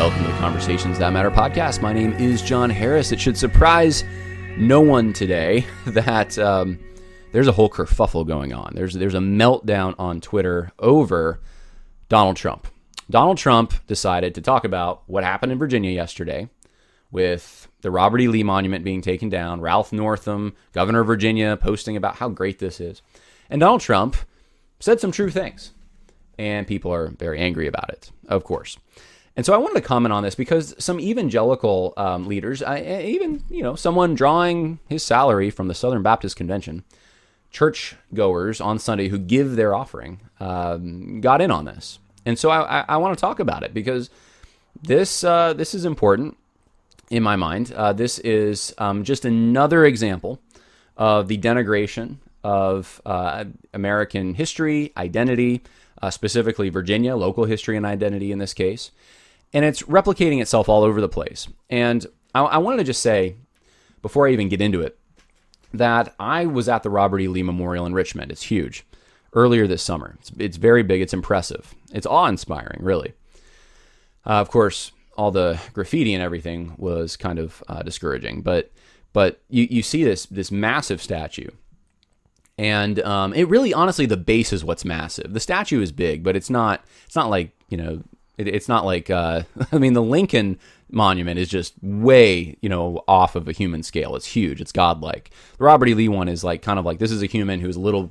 welcome to the Conversations That Matter podcast. My name is Jon Harris. It should surprise no one today that um, there's a whole kerfuffle going on. There's there's a meltdown on Twitter over Donald Trump. Donald Trump decided to talk about what happened in Virginia yesterday with the Robert E. Lee Monument being taken down, Ralph Northam, governor of Virginia, posting about how great this is. And Donald Trump said some true things. And people are very angry about it, of course. And so I wanted to comment on this because some evangelical um, leaders, I, even you know someone drawing his salary from the Southern Baptist Convention, church goers on Sunday who give their offering, um, got in on this. And so I, I, I want to talk about it because this uh, this is important in my mind. Uh, this is um, just another example of the denigration of uh, American history, identity, uh, specifically Virginia, local history and identity in this case. And it's replicating itself all over the place. And I, I wanted to just say, before I even get into it, that I was at the Robert E. Lee Memorial in Richmond. It's huge. Earlier this summer. It's, it's very big. It's impressive. It's awe inspiring, really. Uh, of course, all the graffiti and everything was kind of uh, discouraging, but but you, you see this this massive statue and um, it really honestly the base is what's massive the statue is big but it's not it's not like you know it, it's not like uh, i mean the lincoln monument is just way you know off of a human scale. It's huge. It's godlike. The robert e. Lee one is like kind of like this is a human who's a little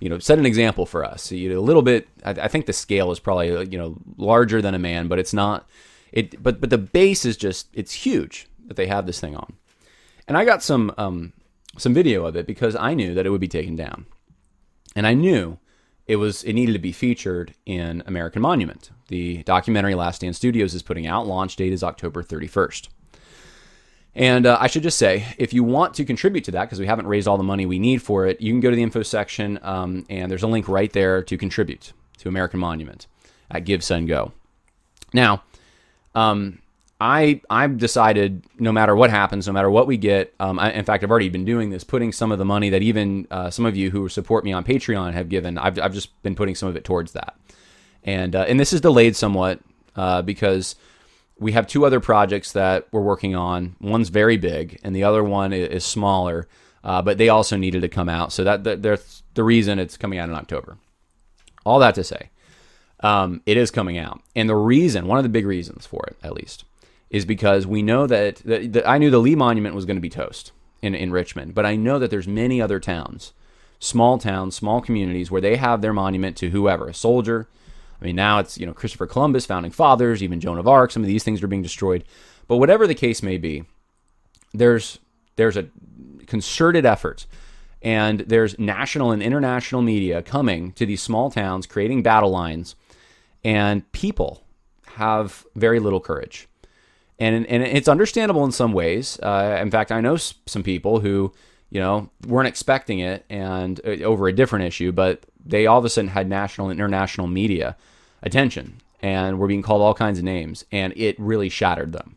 you know set an example for us. You know, a little bit I, I think the scale is probably uh, you know larger than a man but it's not it but but the base is just it's huge that they have this thing on. And i got some um, some video of it because I knew that it would be taken down. And I knew it was it needed to be featured in American Monument. The documentary Last Stand Studios is putting out. Launch date is October 31st. And uh, I should just say, if you want to contribute to that, because we haven't raised all the money we need for it, you can go to the info section, um, and there's a link right there to contribute to American Monument at GiveSendGo. Now, um, I I've decided no matter what happens, no matter what we get. Um, I, in fact, I've already been doing this, putting some of the money that even uh, some of you who support me on Patreon have given. I've I've just been putting some of it towards that, and uh, and this is delayed somewhat uh, because we have two other projects that we're working on. One's very big, and the other one is, is smaller, uh, but they also needed to come out. So that, that there's the reason it's coming out in October. All that to say, um, it is coming out, and the reason, one of the big reasons for it, at least is because we know that, that, that I knew the Lee Monument was going to be toast in, in Richmond, but I know that there's many other towns, small towns, small communities where they have their monument to whoever, a soldier. I mean, now it's, you know, Christopher Columbus, founding fathers, even Joan of Arc, some of these things are being destroyed. But whatever the case may be, there's there's a concerted effort and there's national and international media coming to these small towns creating battle lines and people have very little courage and and it's understandable in some ways. Uh, in fact, I know some people who you know weren't expecting it and uh, over a different issue, but they all of a sudden had national and international media attention and were being called all kinds of names, and it really shattered them.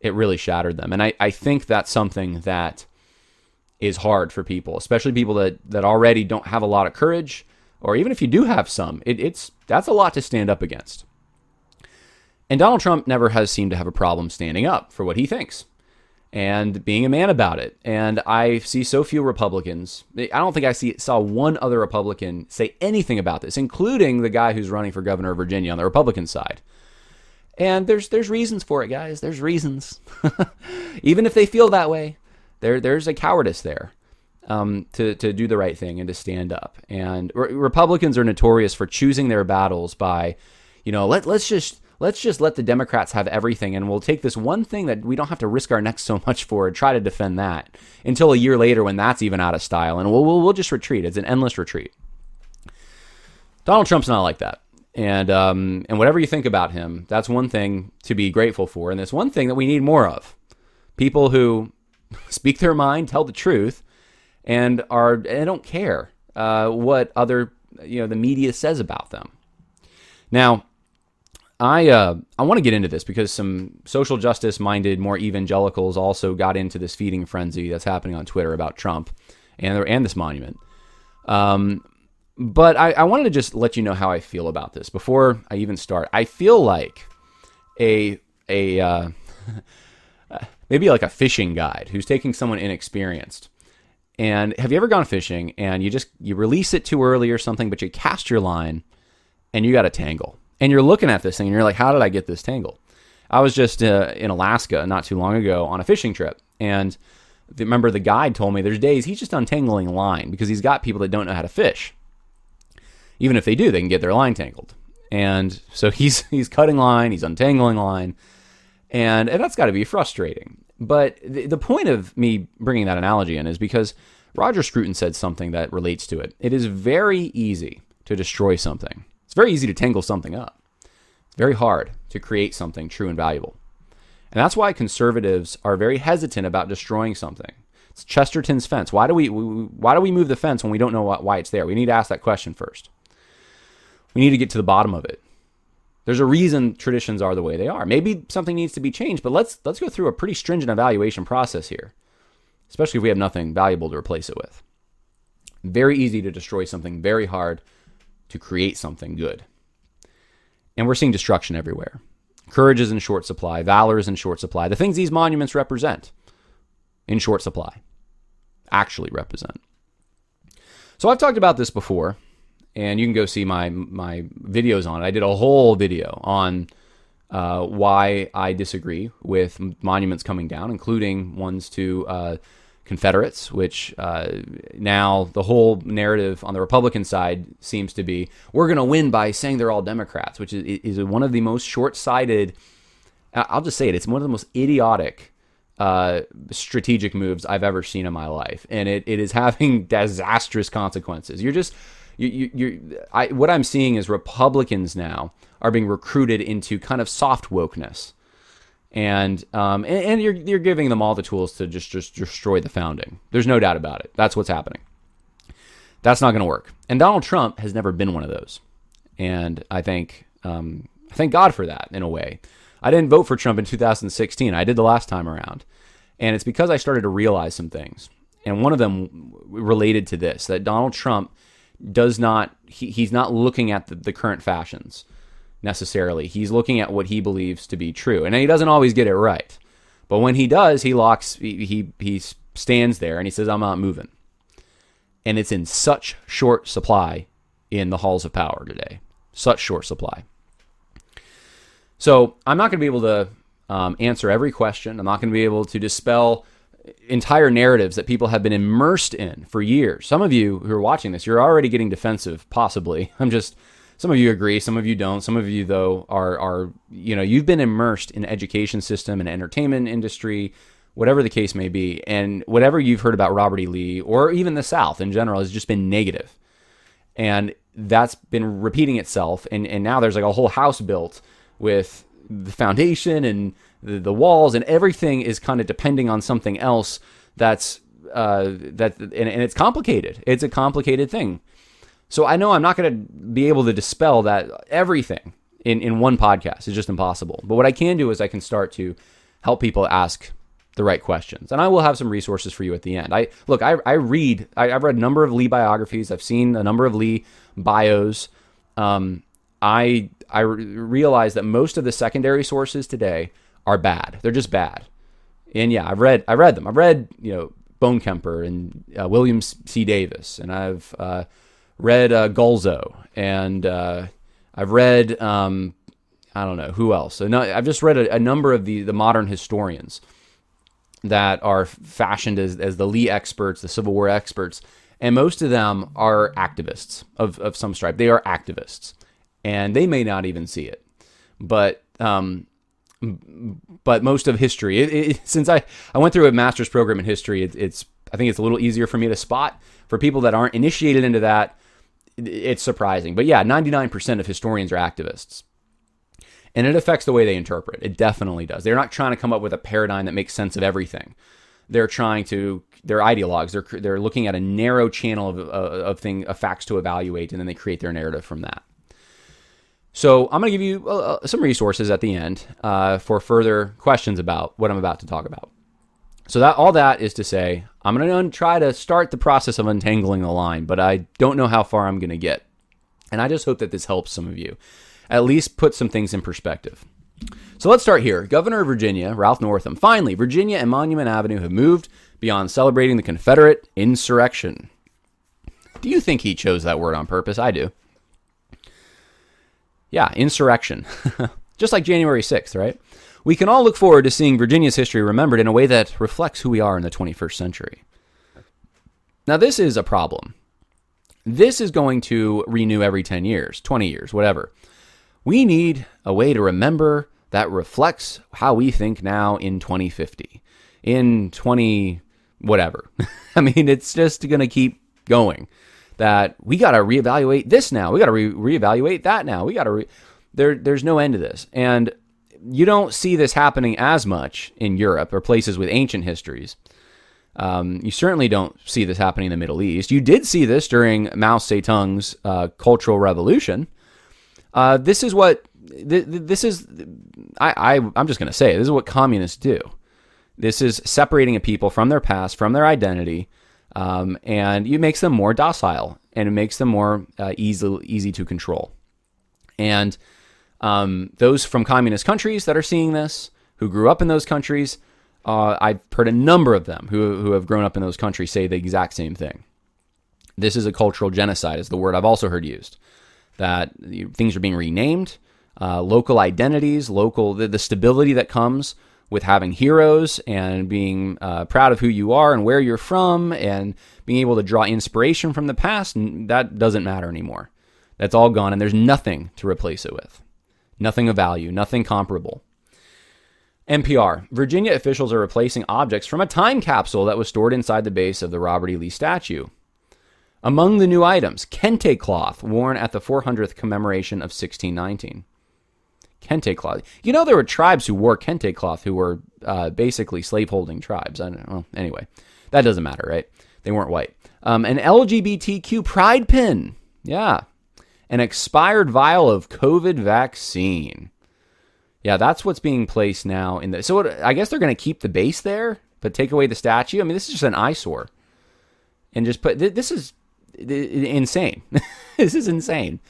It really shattered them, and I, I think that's something that is hard for people, especially people that that already don't have a lot of courage, or even if you do have some, it, it's that's a lot to stand up against. And Donald Trump never has seemed to have a problem standing up for what he thinks and being a man about it. And I see so few Republicans. I don't think I see saw one other Republican say anything about this, including the guy who's running for governor of Virginia on the Republican side. And there's there's reasons for it, guys. There's reasons. Even if they feel that way, there there's a cowardice there um, to to do the right thing and to stand up. And re- Republicans are notorious for choosing their battles by, you know, let let's just let's just let the Democrats have everything and we'll take this one thing that we don't have to risk our necks so much for and try to defend that until a year later when that's even out of style. And we'll, we'll, we'll just retreat. It's an endless retreat. Donald Trump's not like that. And, um, and whatever you think about him, that's one thing to be grateful for. And that's one thing that we need more of people who speak their mind, tell the truth, and are and don't care uh, what other you know the media says about them. Now, I uh, I want to get into this because some social justice minded, more evangelicals also got into this feeding frenzy that's happening on Twitter about Trump and and this monument. Um, but I, I wanted to just let you know how I feel about this before I even start. I feel like a a uh, maybe like a fishing guide who's taking someone inexperienced. And have you ever gone fishing and you just you release it too early or something, but you cast your line and you got a tangle, and you're looking at this thing and you're like, how did I get this tangle? I was just uh, in Alaska not too long ago on a fishing trip, and remember the guide told me there's days he's just untangling line because he's got people that don't know how to fish. Even if they do, they can get their line tangled. And so he's he's cutting line, he's untangling line, and, and that's got to be frustrating. But the, the point of me bringing that analogy in is because Roger Scruton said something that relates to it. It is very easy to destroy something. It's very easy to tangle something up. It's very hard to create something true and valuable. And that's why conservatives are very hesitant about destroying something. It's Chesterton's fence. Why do we, why do we move the fence when we don't know why it's there? We need to ask that question first. We need to get to the bottom of it. There's a reason traditions are the way they are. Maybe something needs to be changed, but let's let's go through a pretty stringent evaluation process here. Especially if we have nothing valuable to replace it with. Very easy to destroy something, very hard to create something good. And we're seeing destruction everywhere. Courage is in short supply, valor is in short supply. The things these monuments represent in short supply actually represent. So I've talked about this before and you can go see my my videos on it. I did a whole video on uh, why I disagree with monuments coming down, including ones to uh, Confederates, which uh, now the whole narrative on the Republican side seems to be we're going to win by saying they're all Democrats, which is, is one of the most short sighted. I'll just say it. It's one of the most idiotic uh, strategic moves I've ever seen in my life, and it, it is having disastrous consequences. You're just you, you, you, I, what I'm seeing is Republicans now are being recruited into kind of soft wokeness, and um, and, and you're you're giving them all the tools to just just destroy the founding. There's no doubt about it. That's what's happening. That's not going to work. And Donald Trump has never been one of those, and I think um, thank God for that in a way. I didn't vote for Trump in 2016. I did the last time around, and it's because I started to realize some things. And one of them related to this that Donald Trump does not he, he's not looking at the, the current fashions necessarily. He's looking at what he believes to be true, and he doesn't always get it right. But when he does, he locks he he, stands there and he says, "I'm not moving." And it's in such short supply in the halls of power today, such short supply. So I'm not going to be able to um, answer every question. I'm not going to be able to dispel entire narratives that people have been immersed in for years. Some of you who are watching this, you're already getting defensive, possibly. I'm just some of you agree, some of you don't. Some of you though are are you know, you've been immersed in education system and entertainment industry, whatever the case may be. And whatever you've heard about Robert E. Lee or even the South in general has just been negative. And that's been repeating itself and and now there's like a whole house built with the foundation and the, the walls and everything is kind of depending on something else that's uh, that and, and it's complicated. It's a complicated thing. So I know I'm not going to be able to dispel that everything in, in one podcast. It's just impossible. But what I can do is I can start to help people ask the right questions. And I will have some resources for you at the end. I look, I, I read, I, have read a number of Lee biographies. I've seen a number of Lee bios. Um, I I realize that most of the secondary sources today are bad. They're just bad. And yeah, I've read I read them. I've read you know Bonekemper and uh, William C. Davis, and I've uh, read uh, Guelzo, and uh, I've read um, I don't know who else. So no, I've just read a, a, number of the the modern historians that are fashioned as as the Lee experts, the Civil War experts, and most of them are activists of of some stripe. They are activists, and they may not even see it, but um, but most of history, it, it, since I, I went through a master's program in history, it, it's I think it's a little easier for me to spot. For people that aren't initiated into that, it's surprising. But yeah, 99% of historians are activists. And it affects the way they interpret. It definitely does. They're not trying to come up with a paradigm that makes sense of everything. They're trying to, they're ideologues. They're, they're looking at a narrow channel of, of, thing, of facts to evaluate, and then they create their narrative from that. So I'm going to give you uh, uh, some resources at the end uh, for further questions about what I'm about to talk about. So that all that is to say, I'm going to try to start the process of untangling the line, but I don't know how far I'm going to get. And I just hope that this helps some of you. At least put some things in perspective. So let's start here. Governor of Virginia, Ralph Northam. Finally, Virginia and Monument Avenue have moved beyond celebrating the Confederate insurrection. Do you think he chose that word on purpose? I do. Yeah, insurrection. Just like January 6th, right? We can all look forward to seeing Virginia's history remembered in a way that reflects who we are in the 21st century. Now, this is a problem. This is going to renew every 10 years, 20 years, whatever. We need a way to remember that reflects how we think now in 2050, in 20 whatever. I mean, it's just going to keep going. That we got to reevaluate this now. We got to re- reevaluate that now. We got to re- there. There's no end to this, and you don't see this happening as much in Europe or places with ancient histories. Um, you certainly don't see this happening in the Middle East. You did see this during Mao Zedong's uh, Cultural Revolution. Uh, this is what th- this is. I, I I'm just going to say this is what communists do. This is separating a people from their past, from their identity, um, and it makes them more docile and it makes them more uh, easy easy to control. And um, those from communist countries that are seeing this, who grew up in those countries, uh, I've heard a number of them who, who have grown up in those countries say the exact same thing. This is a cultural genocide, is the word I've also heard used. That things are being renamed, uh, local identities, local the, the, stability that comes with having heroes and being uh, proud of who you are and where you're from, and being able to draw inspiration from the past. That doesn't matter anymore. That's all gone, and there's nothing to replace it with. Nothing of value, nothing comparable. NPR Virginia officials are replacing objects from a time capsule that was stored inside the base of the Robert E. Lee statue. Among the new items, kente cloth worn at the 400th commemoration of 1619. Kente cloth. You know, there were tribes who wore kente cloth who were uh, basically slaveholding tribes. I don't know. Anyway, that doesn't matter, right? They weren't white. Um, an LGBTQ pride pin. Yeah an expired vial of COVID vaccine. Yeah, that's what's being placed now in the. So what, I guess they're going to keep the base there, but take away the statue. I mean, this is just an eyesore, and just put this is insane. this is insane.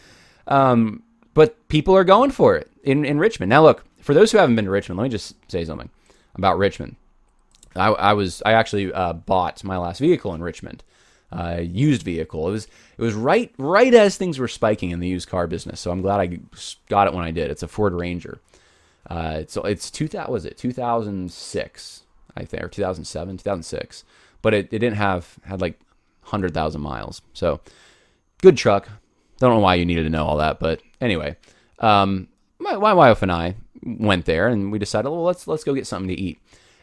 Um, but people are going for it in in Richmond. Now, look for those who haven't been to Richmond. Let me just say something about Richmond. I, I was I actually uh, bought my last vehicle in Richmond uh, used vehicle. It was it was right right as things were spiking in the used car business. So I'm glad I got it when I did. It's a Ford Ranger. Uh, it's it's two thousand was it 2006 I think or 2007 2006, but it, it didn't have had like hundred thousand miles. So good truck. Don't know why you needed to know all that, but anyway, um, my, my wife and I went there and we decided, well, let's let's go get something to eat.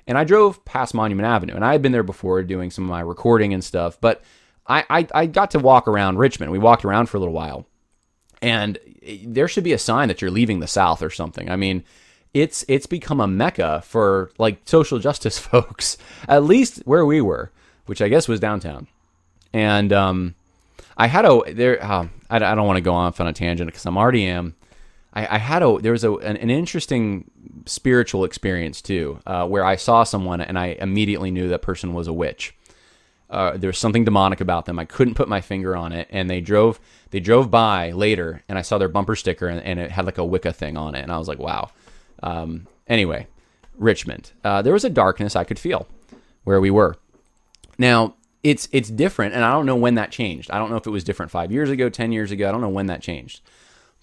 And I drove past Monument Avenue, and I had been there before doing some of my recording and stuff, but I, I, I got to walk around Richmond. We walked around for a little while, and there should be a sign that you're leaving the South or something. I mean, it's it's become a mecca for like social justice folks, at least where we were, which I guess was downtown. And um, I had a there. Uh, I, I don't want to go off on a tangent because I'm already am. I, I, had a there was a an, an interesting spiritual experience too, uh, where I saw someone and I immediately knew that person was a witch. Uh, there was something demonic about them. I couldn't put my finger on it, and they drove they drove by later, and I saw their bumper sticker, and, and it had like a Wicca thing on it, and I was like, wow. Um, anyway, Richmond, uh, there was a darkness I could feel where we were. Now it's it's different, and I don't know when that changed. I don't know if it was different five years ago, ten years ago. I don't know when that changed.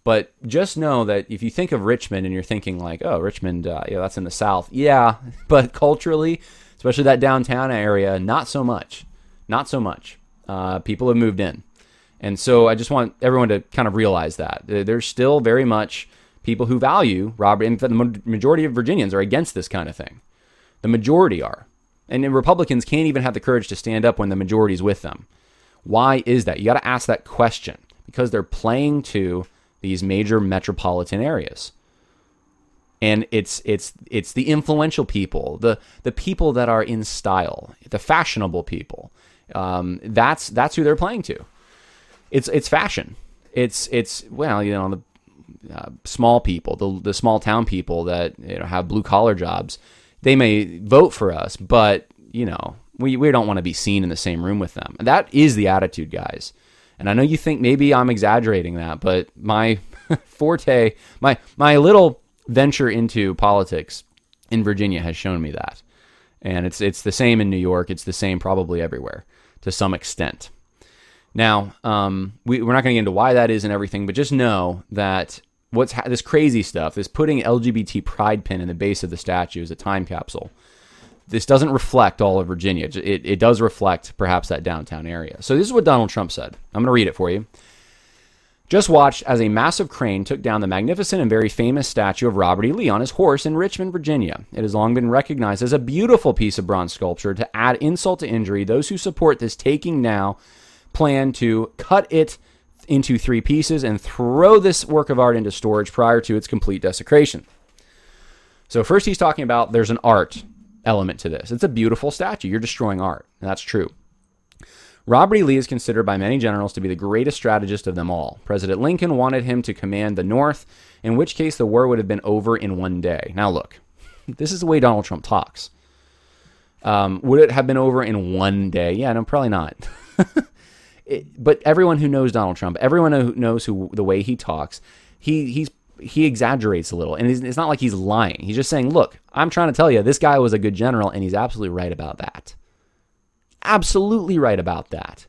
But just know that if you think of Richmond and you're thinking like, oh, Richmond, uh, yeah, that's in the South. Yeah, but culturally, especially that downtown area, not so much not so much. Uh, people have moved in. And so I just want everyone to kind of realize that. There's still very much people who value Robert. In fact, the majority of Virginians are against this kind of thing. The majority are. And Republicans can't even have the courage to stand up when the majority is with them. Why is that? You got to ask that question because they're playing to these major metropolitan areas. And it's it's it's the influential people, the the people that are in style, the fashionable people, um, that's that's who they're playing to. It's it's fashion. It's it's well, you know, the uh, small people, the the small town people that you know have blue collar jobs. They may vote for us, but you know, we we don't want to be seen in the same room with them. That is the attitude, guys. And I know you think maybe I'm exaggerating that, but my forte, my my little venture into politics in Virginia has shown me that. And it's it's the same in New York. It's the same probably everywhere to some extent. Now, um, we, we're not going to get into why that is and everything, but just know that what's ha- this crazy stuff, this putting LGBT pride pin in the base of the statue is a time capsule. This doesn't reflect all of Virginia. It, it does reflect perhaps that downtown area. So this is what Donald Trump said. I'm going to read it for you. Just watched as a massive crane took down the magnificent and very famous statue of Robert E. Lee on his horse in Richmond, Virginia. It has long been recognized as a beautiful piece of bronze sculpture. To add insult to injury, those who support this taking now plan to cut it into three pieces and throw this work of art into storage prior to its complete desecration. So, first, he's talking about there's an art element to this. It's a beautiful statue. You're destroying art. That's true. Robert E. Lee is considered by many generals to be the greatest strategist of them all. President Lincoln wanted him to command the North, in which case the war would have been over in one day. Now, look, this is the way Donald Trump talks. Um, would it have been over in one day? Yeah, no, probably not. it, but everyone who knows Donald Trump, everyone who knows who the way he talks, he he's he exaggerates a little, and it's not like he's lying. He's just saying, "Look, I'm trying to tell you, this guy was a good general, and he's absolutely right about that. Absolutely right about that.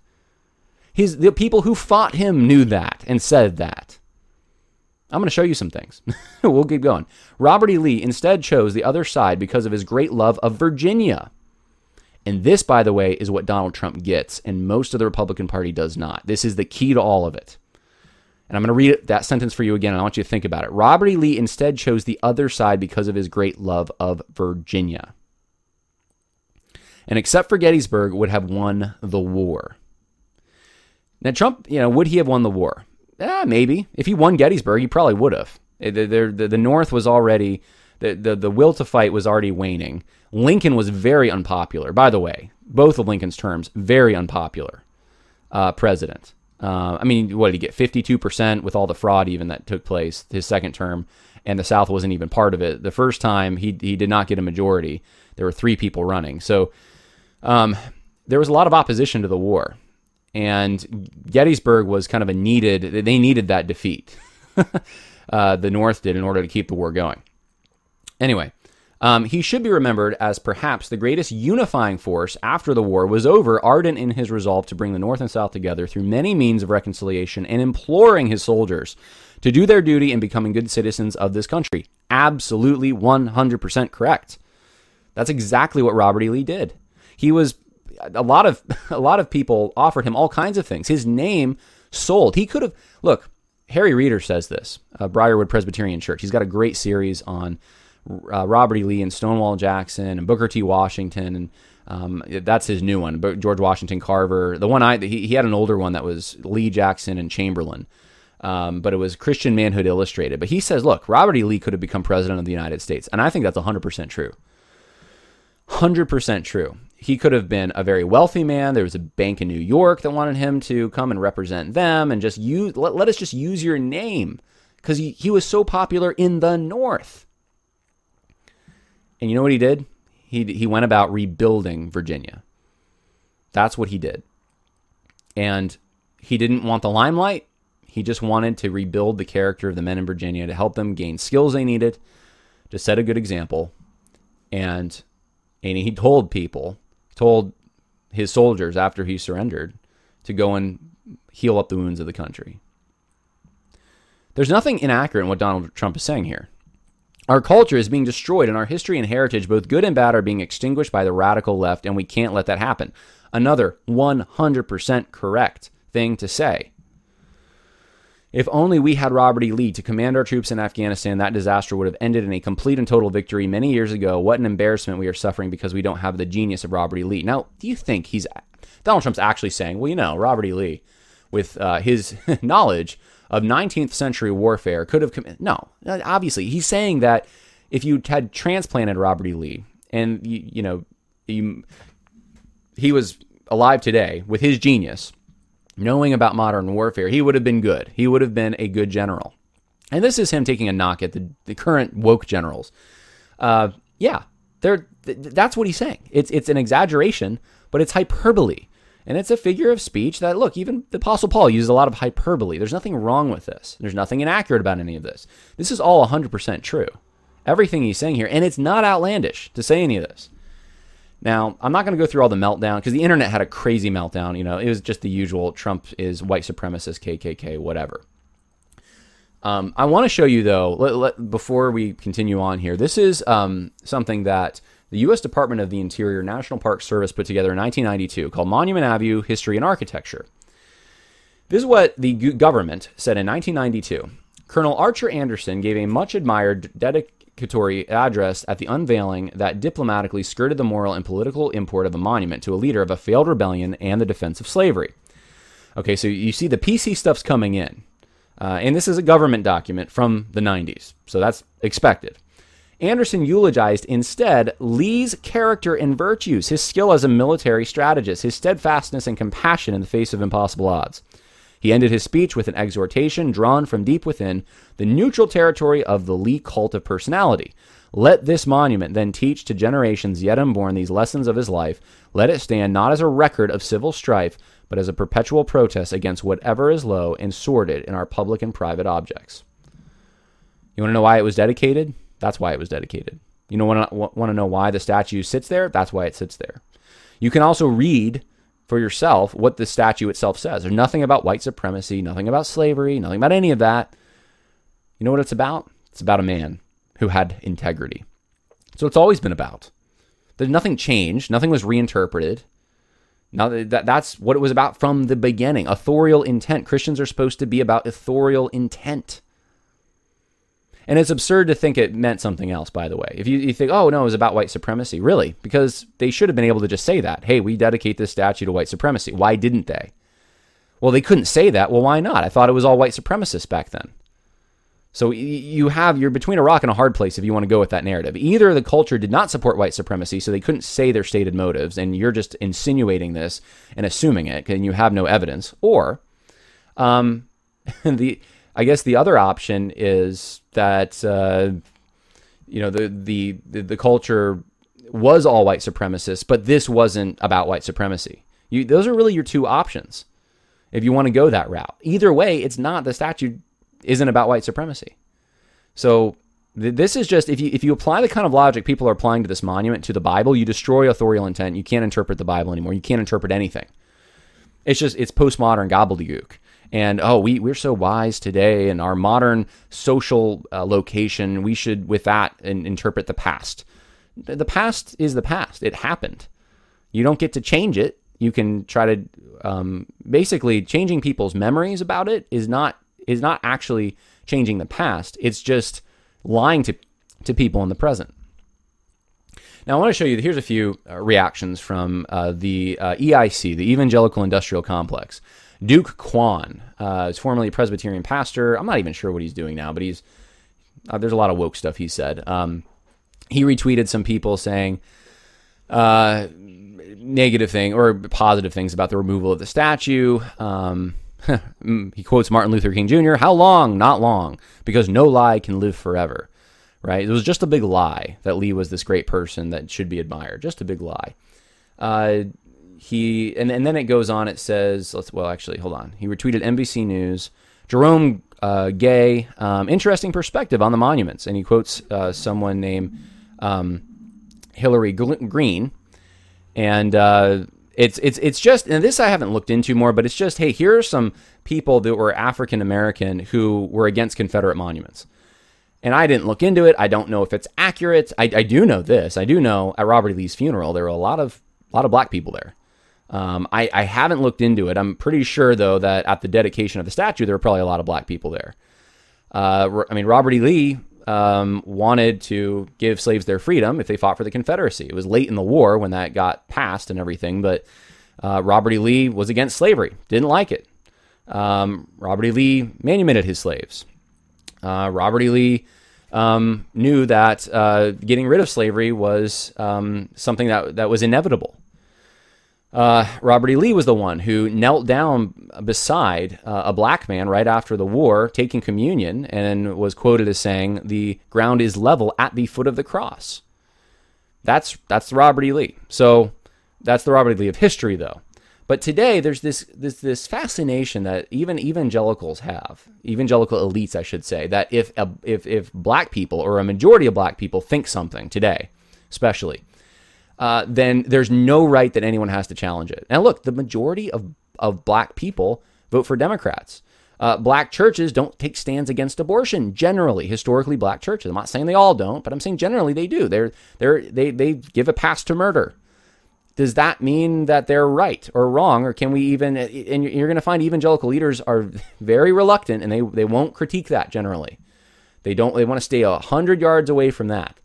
His the people who fought him knew that and said that." I'm going to show you some things. we'll keep going. Robert E. Lee instead chose the other side because of his great love of Virginia. And this, by the way, is what Donald Trump gets, and most of the Republican Party does not. This is the key to all of it. And I'm going to read that sentence for you again, and I want you to think about it. Robert E. Lee instead chose the other side because of his great love of Virginia. And except for Gettysburg, would have won the war. Now, Trump, you know, would he have won the war? Eh, maybe. If he won Gettysburg, he probably would have. The, the, the North was already, the, the, the will to fight was already waning. Lincoln was very unpopular. By the way, both of Lincoln's terms, very unpopular uh, president. Uh, I mean, what did he get? 52% with all the fraud even that took place his second term, and the South wasn't even part of it. The first time, he, he did not get a majority. There were three people running. So um, there was a lot of opposition to the war. And Gettysburg was kind of a needed, they needed that defeat. uh, the North did in order to keep the war going. Anyway, um, he should be remembered as perhaps the greatest unifying force after the war was over, ardent in his resolve to bring the North and South together through many means of reconciliation and imploring his soldiers to do their duty in becoming good citizens of this country. Absolutely 100% correct. That's exactly what Robert E. Lee did. He was a lot of a lot of people offered him all kinds of things. His name sold. He could have look. Harry Reeder says this. Uh, Briarwood Presbyterian Church. He's got a great series on uh, Robert E. Lee and Stonewall Jackson and Booker T. Washington, and um, that's his new one. But George Washington Carver. The one I he, he had an older one that was Lee Jackson and Chamberlain, um, but it was Christian Manhood Illustrated. But he says, look, Robert E. Lee could have become president of the United States, and I think that's 100 percent true. 100% true. He could have been a very wealthy man. There was a bank in New York that wanted him to come and represent them and just use let, let us just use your name because he, he was so popular in the North. And you know what he did? He, he went about rebuilding Virginia. That's what he did. And he didn't want the limelight. He just wanted to rebuild the character of the men in Virginia to help them gain skills they needed, to set a good example. And, and he told people, told his soldiers after he surrendered to go and heal up the wounds of the country. There's nothing inaccurate in what Donald Trump is saying here. Our culture is being destroyed, and our history and heritage, both good and bad, are being extinguished by the radical left, and we can't let that happen. Another 100% correct thing to say. If only we had Robert E. Lee to command our troops in Afghanistan, that disaster would have ended in a complete and total victory many years ago. What an embarrassment we are suffering because we don't have the genius of Robert E. Lee. Now, do you think he's Donald Trump's actually saying, well, you know, Robert E. Lee, with uh, his knowledge of 19th century warfare could have committed. No, obviously, he's saying that if you had transplanted Robert E. Lee and you, you know he was alive today with his genius, knowing about modern warfare, he would have been good. He would have been a good general. And this is him taking a knock at the, the current woke generals. Uh, yeah, th- that's what he's saying. It's it's an exaggeration, but it's hyperbole. And it's a figure of speech that, look, even the Apostle Paul uses a lot of hyperbole. There's nothing wrong with this. There's nothing inaccurate about any of this. This is all 100% true. everything he's saying here, and it's not outlandish to say any of this. Now, I'm not going to go through all the meltdown because the internet had a crazy meltdown. You know, it was just the usual Trump is white supremacist, KKK, whatever. Um, I want to show you though, let, let, before we continue on here, this is um, something that the U.S. Department of the Interior National Park Service put together in 1992 called Monument Avenue History and Architecture. This is what the government said in 1992. Colonel Archer Anderson gave a much admired dedicatory address at the unveiling that diplomatically skirted the moral and political import of a monument to a leader of a failed rebellion and the defense of slavery. Okay, so you see the PC stuff's coming in. Uh, and this is a government document from the 90s, so that's expected. Anderson eulogized instead Lee's character and virtues, his skill as a military strategist, his steadfastness and compassion in the face of impossible odds. He ended his speech with an exhortation drawn from deep within the neutral territory of the Lee cult of personality. Let this monument then teach to generations yet unborn these lessons of his life. Let it stand not as a record of civil strife, but as a perpetual protest against whatever is low and sordid in our public and private objects. You want to know why it was dedicated? That's why it was dedicated. You know, want to, want to know why the statue sits there? That's why it sits there. You can also read for yourself what the statue itself says. There's nothing about white supremacy, nothing about slavery, nothing about any of that. You know what it's about? It's about a man who had integrity. So it's always been about. There's nothing changed, nothing was reinterpreted. Now that that's what it was about from the beginning. Authorial intent. Christians are supposed to be about authorial intent. And it's absurd to think it meant something else, by the way. If you, you think, oh, no, it was about white supremacy, really? Because they should have been able to just say that. Hey, we dedicate this statue to white supremacy. Why didn't they? Well, they couldn't say that. Well, why not? I thought it was all white supremacists back then. So you have you're between a rock and a hard place if you want to go with that narrative. Either the culture did not support white supremacy, so they couldn't say their stated motives, and you're just insinuating this and assuming it, and you have no evidence, or um, the I guess the other option is that uh, you know the, the the the culture was all white supremacist, but this wasn't about white supremacy. You, those are really your two options if you want to go that route. Either way, it's not the statute isn't about white supremacy. So th- this is just if you if you apply the kind of logic people are applying to this monument to the Bible, you destroy authorial intent. You can't interpret the Bible anymore. You can't interpret anything. It's just it's postmodern gobbledygook and oh we, we're so wise today in our modern social uh, location. We should with that interpret the past. The past is the past. It happened. You don't get to change it. You can try to um, basically changing people's memories about it is not is not actually changing the past. It's just lying to to people in the present. Now, I want to show you, here's a few uh, reactions from uh, the uh, EIC, the Evangelical Industrial Complex. Duke Kwon uh, is formerly a Presbyterian pastor. I'm not even sure what he's doing now, but he's uh, there's a lot of woke stuff he said. Um, he retweeted some people saying uh, negative thing or positive things about the removal of the statue. Um, he quotes Martin Luther King Jr. How long? Not long, because no lie can live forever. Right? It was just a big lie that Lee was this great person that should be admired. Just a big lie. Uh, he and, and then it goes on. It says, let's well, actually, hold on. He retweeted NBC News. Jerome uh, Gay, um, interesting perspective on the monuments, and he quotes uh, someone named um, Hillary Green, and uh, it's it's it's just and this I haven't looked into more, but it's just hey, here are some people that were African American who were against Confederate monuments. And I didn't look into it. I don't know if it's accurate. I, I do know this. I do know at Robert E. Lee's funeral there were a lot of a lot of black people there. Um, I, I haven't looked into it. I'm pretty sure, though, that at the dedication of the statue, there were probably a lot of black people there. Uh, I mean, Robert E. Lee um, wanted to give slaves their freedom if they fought for the Confederacy. It was late in the war when that got passed and everything, but uh, Robert E. Lee was against slavery, didn't like it. Um, Robert E. Lee manumitted his slaves. Uh, Robert E. Lee um, knew that uh, getting rid of slavery was um, something that, that was inevitable. Uh, Robert E. Lee was the one who knelt down beside uh, a black man right after the war, taking communion, and was quoted as saying, "The ground is level at the foot of the cross." That's that's Robert E. Lee. So that's the Robert E. Lee of history, though. But today, there's this, this this fascination that even evangelicals have, evangelical elites, I should say, that if a, if if black people or a majority of black people think something today, especially, uh, then there's no right that anyone has to challenge it. Now, look, the majority of of black people vote for Democrats. Uh, black churches don't take stands against abortion. Generally, historically, black churches. I'm not saying they all don't, but I'm saying generally they do. They're they're they they give a pass to murder does that mean that they're right or wrong or can we even and you're going to find evangelical leaders are very reluctant and they, they won't critique that generally they don't they want to stay hundred yards away from that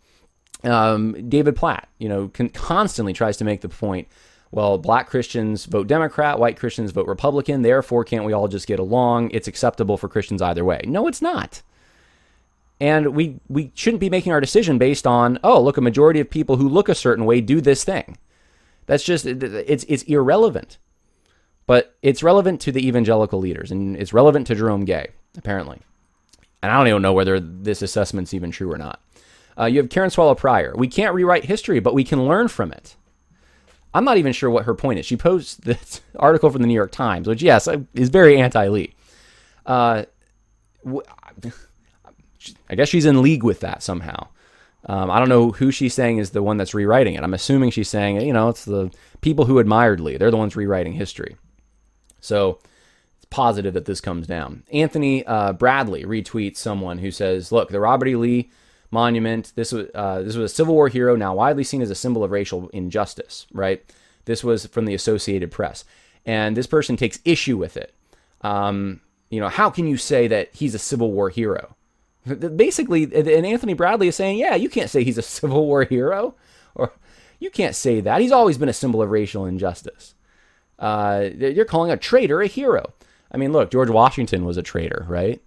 um, david platt you know constantly tries to make the point well black christians vote democrat white christians vote republican therefore can't we all just get along it's acceptable for christians either way no it's not and we we shouldn't be making our decision based on oh look a majority of people who look a certain way do this thing that's just it's it's irrelevant. But it's relevant to the evangelical leaders, and it's relevant to Jerome Gay, apparently. And I don't even know whether this assessment's even true or not. Uh, you have Karen Swallow Prior. We can't rewrite history, but we can learn from it. I'm not even sure what her point is. She posts this article from the New York Times, which, yes, is very anti Lee. Uh, I guess she's in league with that somehow. Um, I don't know who she's saying is the one that's rewriting it. I'm assuming she's saying, you know, it's the people who admired Lee. They're the ones rewriting history. So it's positive that this comes down. Anthony uh, Bradley retweets someone who says, look, the Robert E. Lee monument, this was, uh, this was a Civil War hero now widely seen as a symbol of racial injustice, right? This was from the Associated Press. And this person takes issue with it. Um, you know, how can you say that he's a Civil War hero? Basically, and Anthony Bradley is saying, yeah, you can't say he's a Civil War hero, or you can't say that. He's always been a symbol of racial injustice. Uh, you're calling a traitor a hero. I mean, look, George Washington was a traitor, right?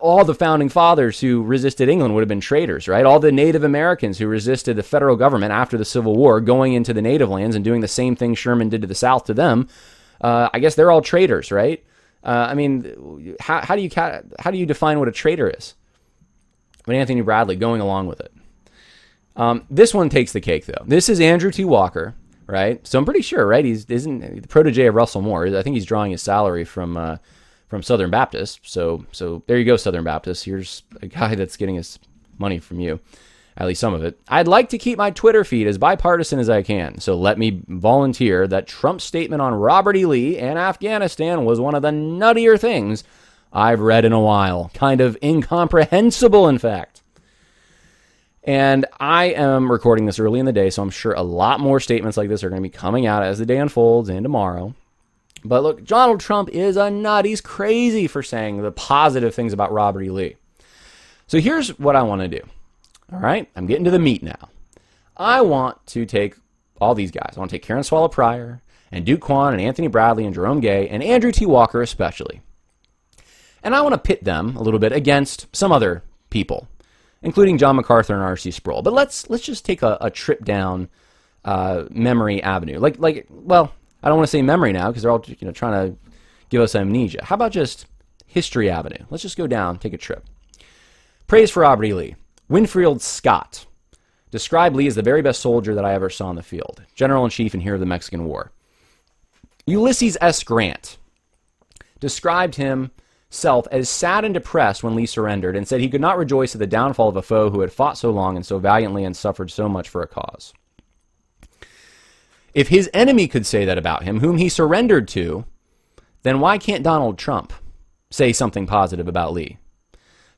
All the founding fathers who resisted England would have been traitors, right? All the Native Americans who resisted the federal government after the Civil War, going into the native lands and doing the same thing Sherman did to the South to them, uh, I guess they're all traitors, right? Uh, I mean, how, how do you how do you define what a traitor is? but Anthony Bradley going along with it. Um, this one takes the cake, though. This is Andrew T. Walker, right? So I'm pretty sure, right? He's isn't the protege of Russell Moore. I think he's drawing his salary from uh, from Southern Baptist. So so there you go, Southern Baptist. Here's a guy that's getting his money from you, at least some of it. I'd like to keep my Twitter feed as bipartisan as I can. So let me volunteer that Trump's statement on Robert E. Lee and Afghanistan was one of the nuttier things I've read in a while. Kind of incomprehensible, in fact. And I am recording this early in the day, so I'm sure a lot more statements like this are going to be coming out as the day unfolds and tomorrow. But look, Donald Trump is a nut. He's crazy for saying the positive things about Robert E. Lee. So here's what I want to do. All right, I'm getting to the meat now. I want to take all these guys. I want to take Karen Swallow Prior and Duke Kwon and Anthony Bradley and Jerome Gay and Andrew T. Walker especially. And I want to pit them a little bit against some other people, including John MacArthur and R.C. Sproul. But let's let's just take a, a trip down uh, memory avenue. Like like well, I don't want to say memory now because they're all you know trying to give us amnesia. How about just history avenue? Let's just go down, take a trip. Praise for Aubrey Lee. Winfield Scott described Lee as the very best soldier that I ever saw in the field, general in chief and hero of the Mexican War. Ulysses S. Grant described himself as sad and depressed when Lee surrendered and said he could not rejoice at the downfall of a foe who had fought so long and so valiantly and suffered so much for a cause. If his enemy could say that about him, whom he surrendered to, then why can't Donald Trump say something positive about Lee?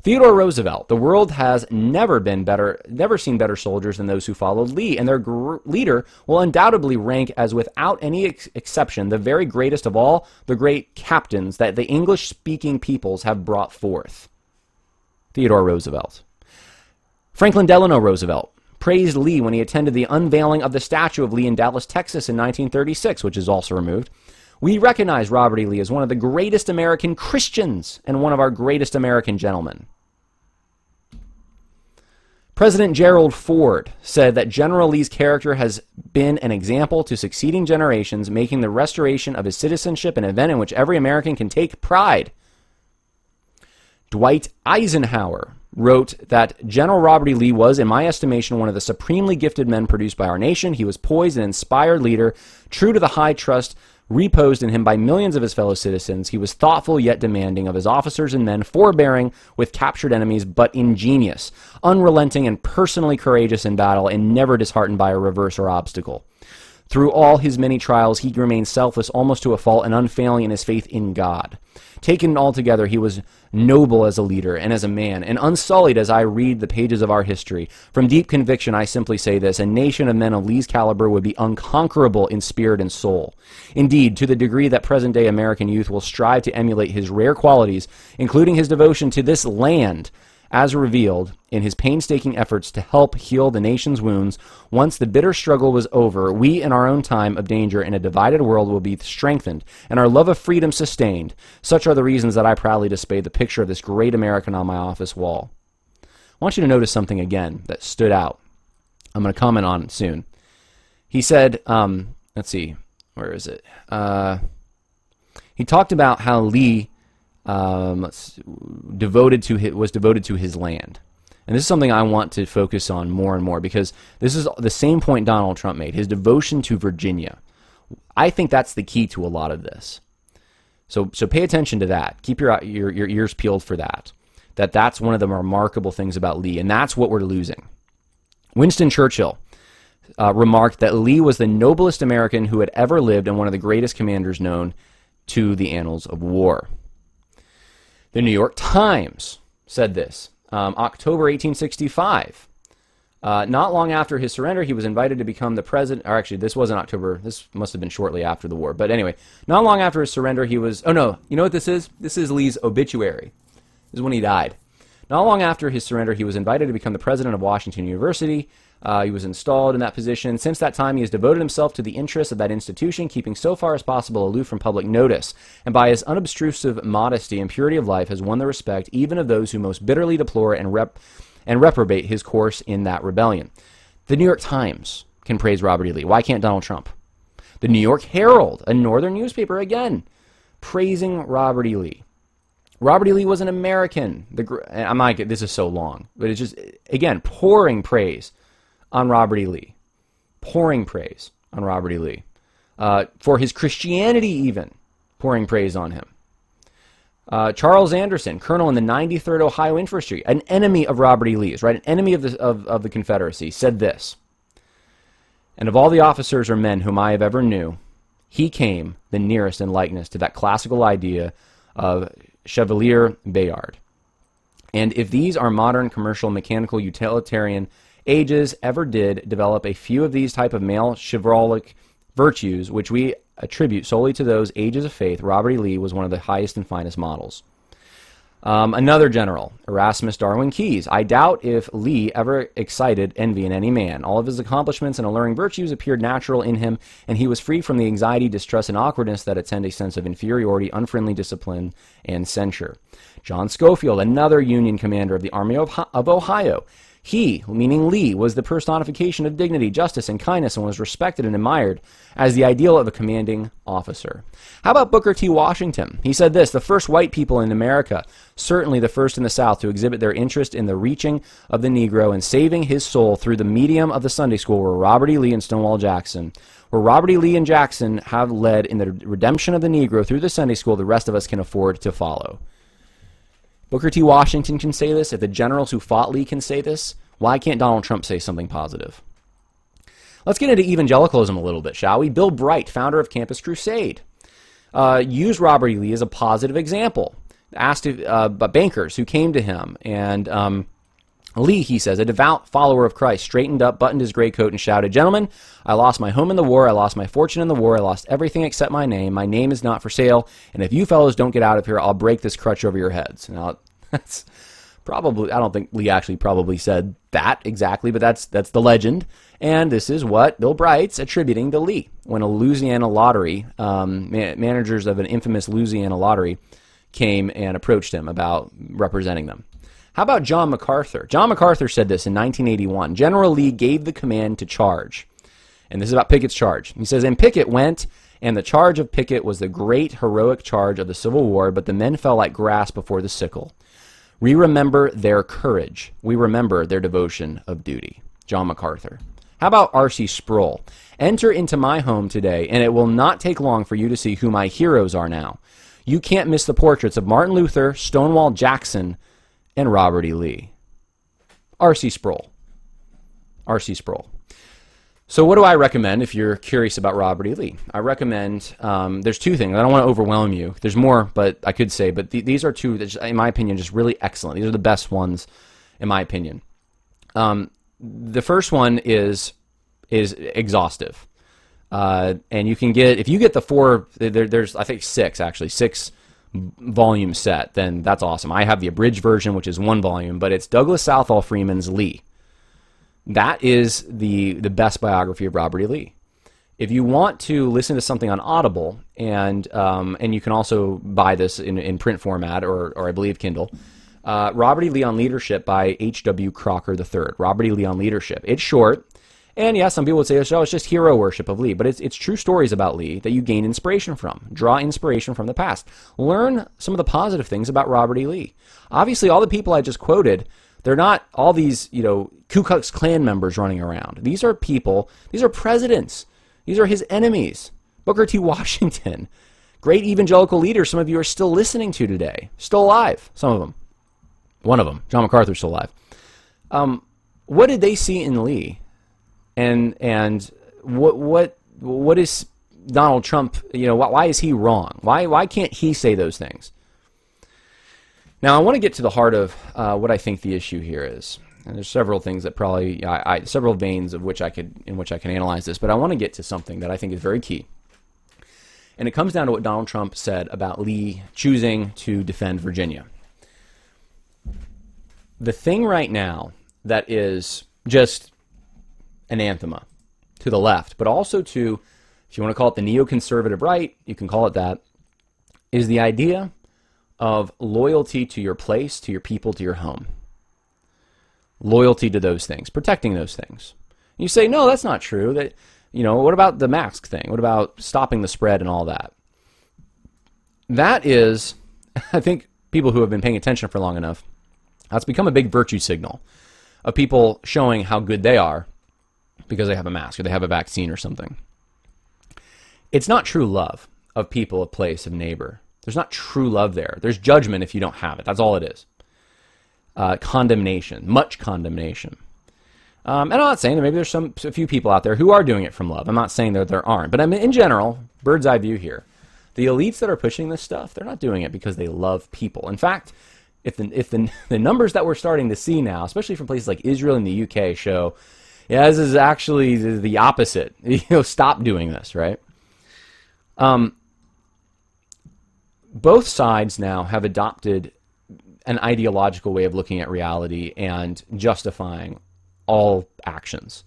Theodore Roosevelt, the world has never been better, never seen better soldiers than those who followed Lee, and their gr- leader will undoubtedly rank as, without any ex- exception, the very greatest of all the great captains that the English speaking peoples have brought forth. Theodore Roosevelt. Franklin Delano Roosevelt praised Lee when he attended the unveiling of the statue of Lee in Dallas, Texas in 1936, which is also removed. We recognize Robert E. Lee as one of the greatest American Christians and one of our greatest American gentlemen. President Gerald Ford said that General Lee's character has been an example to succeeding generations, making the restoration of his citizenship an event in which every American can take pride. Dwight Eisenhower wrote that General Robert E. Lee was, in my estimation, one of the supremely gifted men produced by our nation. He was poised and inspired leader, true to the high trust reposed in him by millions of his fellow citizens. He was thoughtful yet demanding of his officers and men, forbearing with captured enemies, but ingenious, unrelenting, and personally courageous in battle, and never disheartened by a reverse or obstacle. Through all his many trials, he remained selfless almost to a fault and unfailing in his faith in God. Taken altogether, he was noble as a leader and as a man, and unsullied as I read the pages of our history. From deep conviction, I simply say this a nation of men of Lee's caliber would be unconquerable in spirit and soul. Indeed, to the degree that present day American youth will strive to emulate his rare qualities, including his devotion to this land, as revealed in his painstaking efforts to help heal the nation's wounds. Once the bitter struggle was over, we in our own time of danger in a divided world will be strengthened and our love of freedom sustained. Such are the reasons that I proudly display the picture of this great American on my office wall. I want you to notice something again that stood out. I'm going to comment on soon. He said, um, let's see, where is it? Uh, he talked about how Lee um, devoted to his, was devoted to his land. And this is something I want to focus on more and more because this is the same point Donald Trump made his devotion to Virginia. I think that's the key to a lot of this. So, so pay attention to that. Keep your, your, your ears peeled for that. That that's one of the remarkable things about Lee, and that's what we're losing. Winston Churchill uh, remarked that Lee was the noblest American who had ever lived and one of the greatest commanders known to the annals of war. The New York Times said this um, October 1865. Uh, not long after his surrender, he was invited to become the president. Or actually, this wasn't October. This must have been shortly after the war. But anyway, not long after his surrender, he was. Oh no, you know what this is? This is Lee's obituary. This is when he died. Not long after his surrender, he was invited to become the president of Washington University. Uh, he was installed in that position. Since that time, he has devoted himself to the interests of that institution, keeping so far as possible aloof from public notice, and by his unobtrusive modesty and purity of life has won the respect even of those who most bitterly deplore and, rep- and reprobate his course in that rebellion. The New York Times can praise Robert E. Lee. Why can't Donald Trump? The New York Herald, a northern newspaper, again, praising Robert E. Lee. Robert E. Lee was an American. The, I'm not, this is so long, but it's just, again, pouring praise on Robert E. Lee, pouring praise on Robert E. Lee, uh, for his Christianity, even pouring praise on him. Uh, Charles Anderson, colonel in the 93rd Ohio Infantry, an enemy of Robert E. Lee's, right, an enemy of the, of, of the Confederacy, said this. And of all the officers or men whom I have ever knew, he came the nearest in likeness to that classical idea of Chevalier Bayard. And if these are modern commercial mechanical utilitarian ages ever did develop a few of these type of male chivalric virtues, which we attribute solely to those ages of faith, Robert E. Lee was one of the highest and finest models. Um, another general, Erasmus Darwin Keyes. I doubt if Lee ever excited envy in any man. All of his accomplishments and alluring virtues appeared natural in him, and he was free from the anxiety, distrust, and awkwardness that attend a sense of inferiority, unfriendly discipline, and censure. John Schofield, another Union commander of the Army of, of Ohio. He, meaning Lee, was the personification of dignity, justice, and kindness and was respected and admired as the ideal of a commanding officer. How about Booker T. Washington? He said this the first white people in America, certainly the first in the South, to exhibit their interest in the reaching of the Negro and saving his soul through the medium of the Sunday school were Robert E. Lee and Stonewall Jackson. Where Robert E. Lee and Jackson have led in the redemption of the Negro through the Sunday school, the rest of us can afford to follow. Booker T. Washington can say this, if the generals who fought Lee can say this, why can't Donald Trump say something positive? Let's get into evangelicalism a little bit, shall we? Bill Bright, founder of Campus Crusade, uh, used Robert E. Lee as a positive example. Asked uh, bankers who came to him, and um, Lee, he says, a devout follower of Christ, straightened up, buttoned his gray coat, and shouted, Gentlemen, I lost my home in the war. I lost my fortune in the war. I lost everything except my name. My name is not for sale. And if you fellows don't get out of here, I'll break this crutch over your heads. Now, that's probably, I don't think Lee actually probably said that exactly, but that's, that's the legend. And this is what Bill Bright's attributing to Lee. When a Louisiana lottery, um, managers of an infamous Louisiana lottery came and approached him about representing them. How about John MacArthur? John MacArthur said this in 1981. General Lee gave the command to charge. And this is about Pickett's charge. He says, And Pickett went, and the charge of Pickett was the great heroic charge of the Civil War, but the men fell like grass before the sickle. We remember their courage. We remember their devotion of duty. John MacArthur. How about R.C. Sproul? Enter into my home today, and it will not take long for you to see who my heroes are now. You can't miss the portraits of Martin Luther, Stonewall Jackson, and Robert E. Lee. R.C. Sproul. R.C. Sproul. So, what do I recommend if you're curious about Robert E. Lee? I recommend um, there's two things. I don't want to overwhelm you. There's more, but I could say, but th- these are two, that, in my opinion, just really excellent. These are the best ones, in my opinion. Um, the first one is is exhaustive, uh, and you can get if you get the four. There, there's I think six actually six volume set. Then that's awesome. I have the abridged version, which is one volume, but it's Douglas Southall Freeman's Lee that is the the best biography of Robert E. Lee. If you want to listen to something on Audible, and um, and you can also buy this in, in print format or, or I believe Kindle, uh, Robert E. Lee on Leadership by H.W. Crocker III. Robert E. Lee on Leadership. It's short, and yeah, some people would say, oh, it's just hero worship of Lee, but it's, it's true stories about Lee that you gain inspiration from. Draw inspiration from the past. Learn some of the positive things about Robert E. Lee. Obviously, all the people I just quoted they're not all these, you know, Ku Klux Klan members running around. These are people, these are presidents. These are his enemies. Booker T. Washington, great evangelical leaders some of you are still listening to today. Still alive, some of them. One of them, John MacArthur, still alive. Um, what did they see in Lee? And and what what what is Donald Trump, you know, why is he wrong? Why why can't he say those things? Now, I want to get to the heart of uh, what I think the issue here is. And there's several things that probably, I, I, several veins of which I could, in which I can analyze this, but I want to get to something that I think is very key. And it comes down to what Donald Trump said about Lee choosing to defend Virginia. The thing right now that is just an anathema to the left, but also to, if you want to call it the neoconservative right, you can call it that, is the idea of loyalty to your place, to your people, to your home. Loyalty to those things, protecting those things. You say, no, that's not true. That you know, what about the mask thing? What about stopping the spread and all that? That is, I think people who have been paying attention for long enough, that's become a big virtue signal of people showing how good they are because they have a mask or they have a vaccine or something. It's not true love of people, a place, of neighbor. There's not true love there. There's judgment if you don't have it. That's all it is. Uh, condemnation, much condemnation. Um, and I'm not saying that maybe there's some a few people out there who are doing it from love. I'm not saying that there aren't, but I mean in general, bird's eye view here. The elites that are pushing this stuff, they're not doing it because they love people. In fact, if the if the, the numbers that we're starting to see now, especially from places like Israel and the UK, show, yeah, this is actually the, the opposite. You know, stop doing this, right? Um, both sides now have adopted an ideological way of looking at reality and justifying all actions.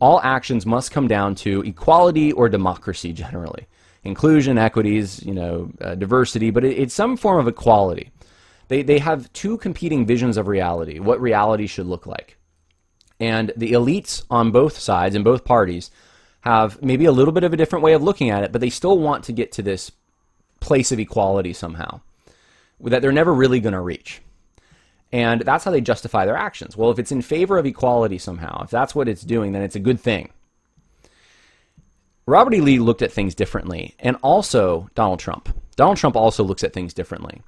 All actions must come down to equality or democracy generally. Inclusion, equities, you know, uh, diversity, but it, it's some form of equality. They, they have two competing visions of reality, what reality should look like. And the elites on both sides and both parties have maybe a little bit of a different way of looking at it, but they still want to get to this place of equality somehow that they're never really going to reach. And that's how they justify their actions. Well, if it's in favor of equality somehow, if that's what it's doing, then it's a good thing. Robert E. Lee looked at things differently, and also Donald Trump. Donald Trump also looks at things differently.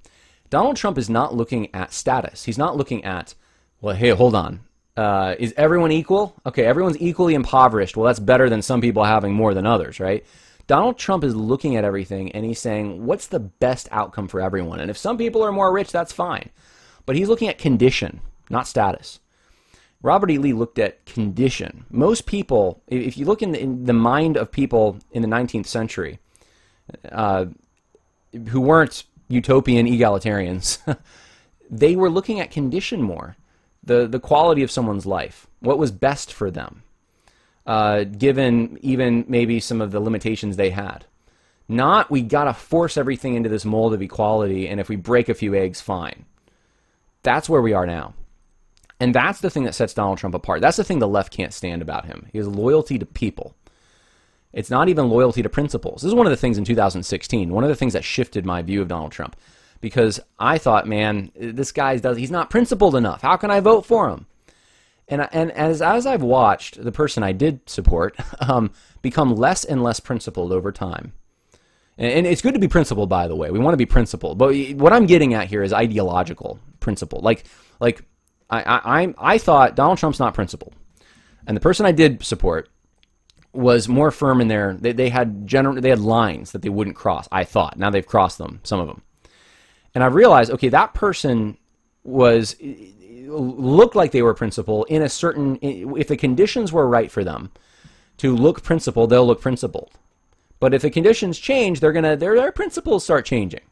Donald Trump is not looking at status. He's not looking at, well, hey, hold on. Uh, is everyone equal? Okay, everyone's equally impoverished. Well, that's better than some people having more than others, right? Donald Trump is looking at everything and he's saying, what's the best outcome for everyone? And if some people are more rich, that's fine. But he's looking at condition, not status. Robert E. Lee looked at condition. Most people, if you look in the, in the mind of people in the 19th century uh, who weren't utopian egalitarians, they were looking at condition more. The, the quality of someone's life, what was best for them uh, given even maybe some of the limitations they had. Not we got to force everything into this mold of equality, and if we break a few eggs, fine. That's where we are now. And that's the thing that sets Donald Trump apart. That's the thing the left can't stand about him. He has loyalty to people. It's not even loyalty to principles. This is one of the things in 2016, one of the things that shifted my view of Donald Trump. Because I thought, man, this guy does he's not principled enough. How can I vote for him? And, and as, as I've watched the person I did support um, become less and less principled over time, and it's good to be principled, by the way. We want to be principled, but what I'm getting at here is ideological principle. Like, like I, I, I thought Donald Trump's not principled, and the person I did support was more firm in their. They, they had general. They had lines that they wouldn't cross. I thought. Now they've crossed them. Some of them, and I realized, okay, that person was looked like they were principled in a certain. If the conditions were right for them to look principled, they'll look principled. But if the conditions change, they're gonna their their principles start changing.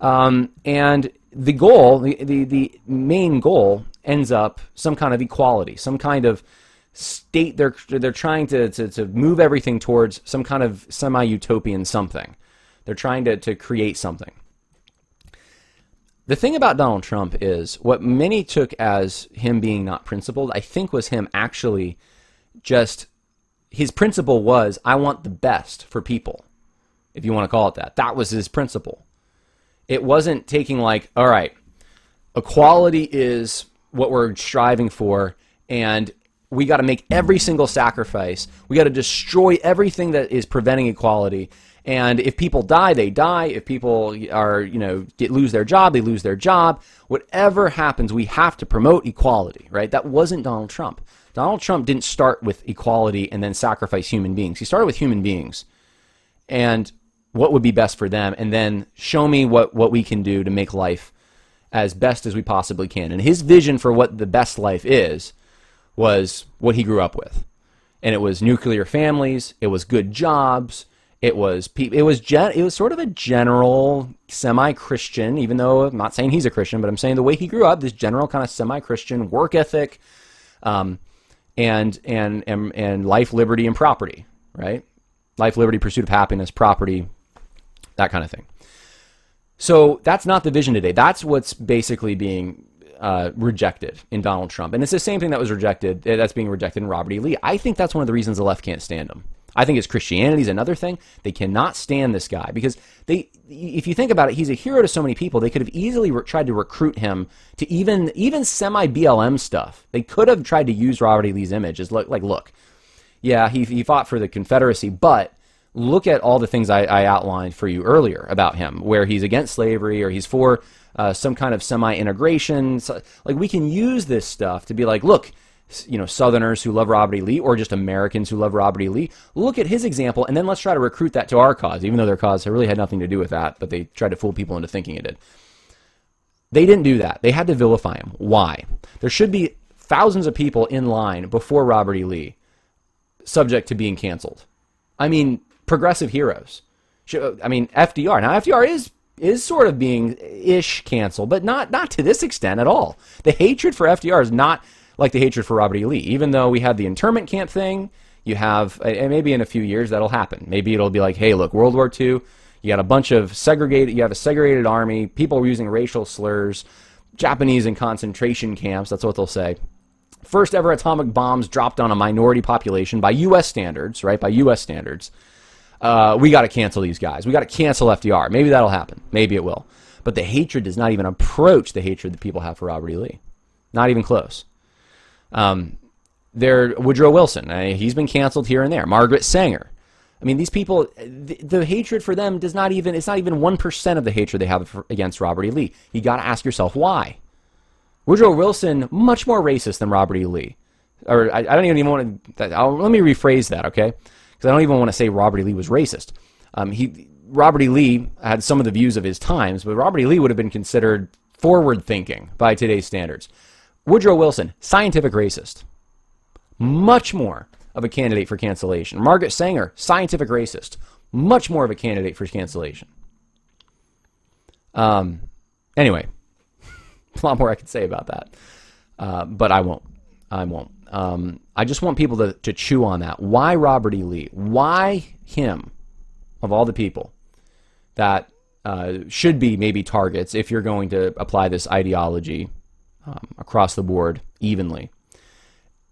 Um, and the goal, the, the the main goal, ends up some kind of equality, some kind of state. They're they're trying to to, to move everything towards some kind of semi utopian something. They're trying to to create something. The thing about Donald Trump is what many took as him being not principled, I think was him actually just his principle was I want the best for people, if you want to call it that. That was his principle. It wasn't taking like, all right, equality is what we're striving for, and we got to make every single sacrifice. We got to destroy everything that is preventing equality. And if people die, they die. If people are, you know, get lose their job, they lose their job. Whatever happens, we have to promote equality, right? That wasn't Donald Trump. Donald Trump didn't start with equality and then sacrifice human beings. He started with human beings and what would be best for them, and then show me what, what we can do to make life as best as we possibly can. And his vision for what the best life is was what he grew up with. And it was nuclear families, it was good jobs, it was it was gen, it was sort of a general semi-Christian, even though I'm not saying he's a Christian, but I'm saying the way he grew up, this general kind of semi-Christian work ethic, um, and, and, and, and life, liberty, and property, right? Life, liberty, pursuit of happiness, property, that kind of thing. So that's not the vision today. That's what's basically being uh, rejected in Donald Trump. And it's the same thing that was rejected, that's being rejected in Robert E. Lee. I think that's one of the reasons the left can't stand him. I think it's Christianity is another thing. They cannot stand this guy because they, if you think about it, he's a hero to so many people. They could have easily re- tried to recruit him to even even semi BLM stuff. They could have tried to use Robert E. Lee's image as look like look, yeah, he he fought for the Confederacy, but look at all the things I, I outlined for you earlier about him, where he's against slavery or he's for uh, some kind of semi integration. So, like we can use this stuff to be like, look you know, Southerners who love Robert E. Lee or just Americans who love Robert E. Lee. Look at his example, and then let's try to recruit that to our cause, even though their cause really had nothing to do with that, but they tried to fool people into thinking it did. They didn't do that. They had to vilify him. Why? There should be thousands of people in line before Robert E. Lee subject to being canceled. I mean, progressive heroes. I mean, FDR. Now, FDR is is sort of being ish canceled, but not not to this extent at all. The hatred for FDR is not like the hatred for Robert E. Lee. Even though we had the internment camp thing, you have, and maybe in a few years that'll happen. Maybe it'll be like, hey, look, World War II, you got a bunch of segregated, you have a segregated army, people were using racial slurs, Japanese in concentration camps, that's what they'll say. First ever atomic bombs dropped on a minority population by U.S. standards, right? By U.S. standards. Uh, we got to cancel these guys. We got to cancel FDR. Maybe that'll happen. Maybe it will. But the hatred does not even approach the hatred that people have for Robert E. Lee. Not even close. Um, there, Woodrow Wilson, uh, he's been canceled here and there. Margaret Sanger. I mean, these people, the, the hatred for them does not even, it's not even 1% of the hatred they have for, against Robert E. Lee. You got to ask yourself why. Woodrow Wilson, much more racist than Robert E. Lee. Or I, I don't even want to, let me rephrase that, okay? Because I don't even want to say Robert E. Lee was racist. Um, he, Robert E. Lee had some of the views of his times, but Robert E. Lee would have been considered forward thinking by today's standards. Woodrow Wilson, scientific racist. Much more of a candidate for cancellation. Margaret Sanger, scientific racist. Much more of a candidate for cancellation. Um, anyway, a lot more I could say about that. Uh, but I won't. I won't. Um, I just want people to, to chew on that. Why Robert E. Lee? Why him, of all the people that uh, should be maybe targets if you're going to apply this ideology um, across the board evenly.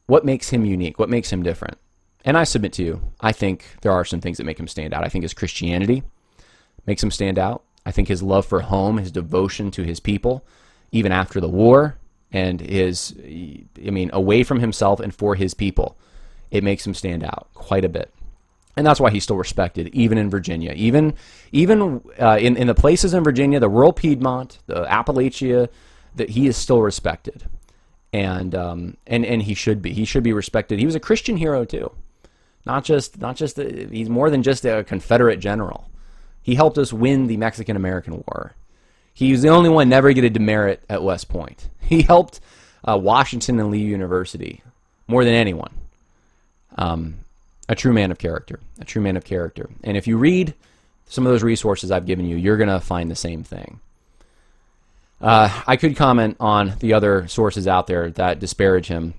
What makes him unique? What makes him different? And I submit to you, I think there are some things that make him stand out. I think his Christianity makes him stand out. I think his love for home, his devotion to his people, even after the war, and his, I mean, away from himself and for his people, it makes him stand out quite a bit. And that's why he's still respected, even in Virginia, even even uh, in in the places in Virginia, the rural Piedmont, the Appalachia, that he is still respected, and um, and and he should be. He should be respected. He was a Christian hero too, not just not just a, he's more than just a Confederate general. He helped us win the Mexican American War. He was the only one never get a demerit at West Point. He helped uh, Washington and Lee University more than anyone. Um, a true man of character, a true man of character. And if you read some of those resources I've given you, you're going to find the same thing. Uh, I could comment on the other sources out there that disparage him,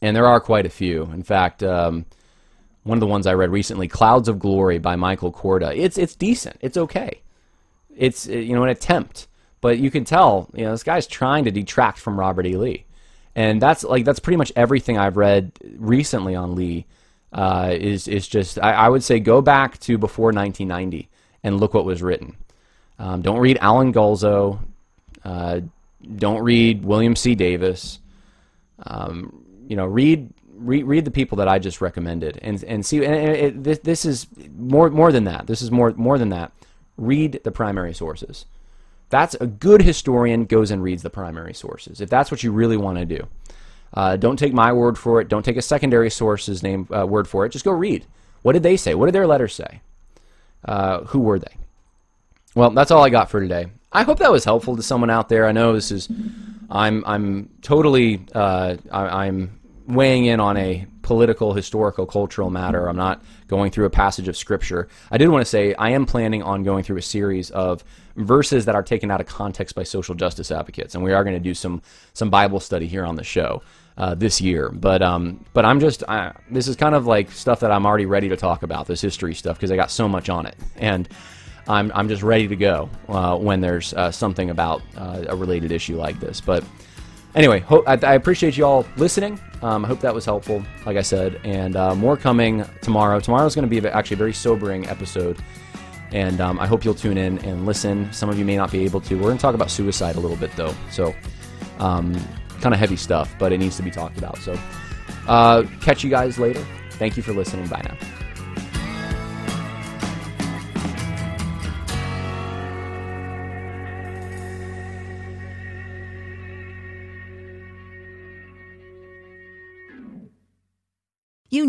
and there are quite a few. In fact, um, one of the ones I read recently, "Clouds of Glory" by Michael Korda. It's it's decent. It's okay it's uh, you know an attempt, but you can tell you know this guy's trying to detract from Robert E. Lee, and that's like that's pretty much everything I've read recently on Lee. Uh, is is just I, I, would say go back to before 1990 and look what was written. Um, don't read Allen Guelzo. Uh, don't read William C. Davis. Um, you know, read, read read the people that I just recommended, and and see. And it, it, this, this is more more than that. This is more more than that read the primary sources. That's a good historian goes and reads the primary sources. If that's what you really want to do, uh, don't take my word for it. Don't take a secondary source's name uh, word for it. Just go read. What did they say? What did their letters say? Uh, who were they? Well, that's all I got for today. I hope that was helpful to someone out there. I know this is, I'm I'm totally uh, I, I'm weighing in on a political, historical, cultural matter. I'm not going through a passage of scripture. I did want to say I am planning on going through a series of verses that are taken out of context by social justice advocates, and we are going to do some some Bible study here on the show. Uh, this year, but um, but I'm just I, this is kind of like stuff that I'm already ready to talk about this history stuff because I got so much on it, and I'm I'm just ready to go uh, when there's uh, something about uh, a related issue like this. But anyway, ho- I, I, appreciate you all listening. Um, I hope that was helpful, like I said, and uh, more coming tomorrow. Tomorrow's going to be actually a very sobering episode, and um, I hope you'll tune in and listen. Some of you may not be able to. We're going to talk about suicide a little bit, though, so um, kind of heavy stuff, but it needs to be talked about. So, uh, catch you guys later. Thank you for listening. Bye now.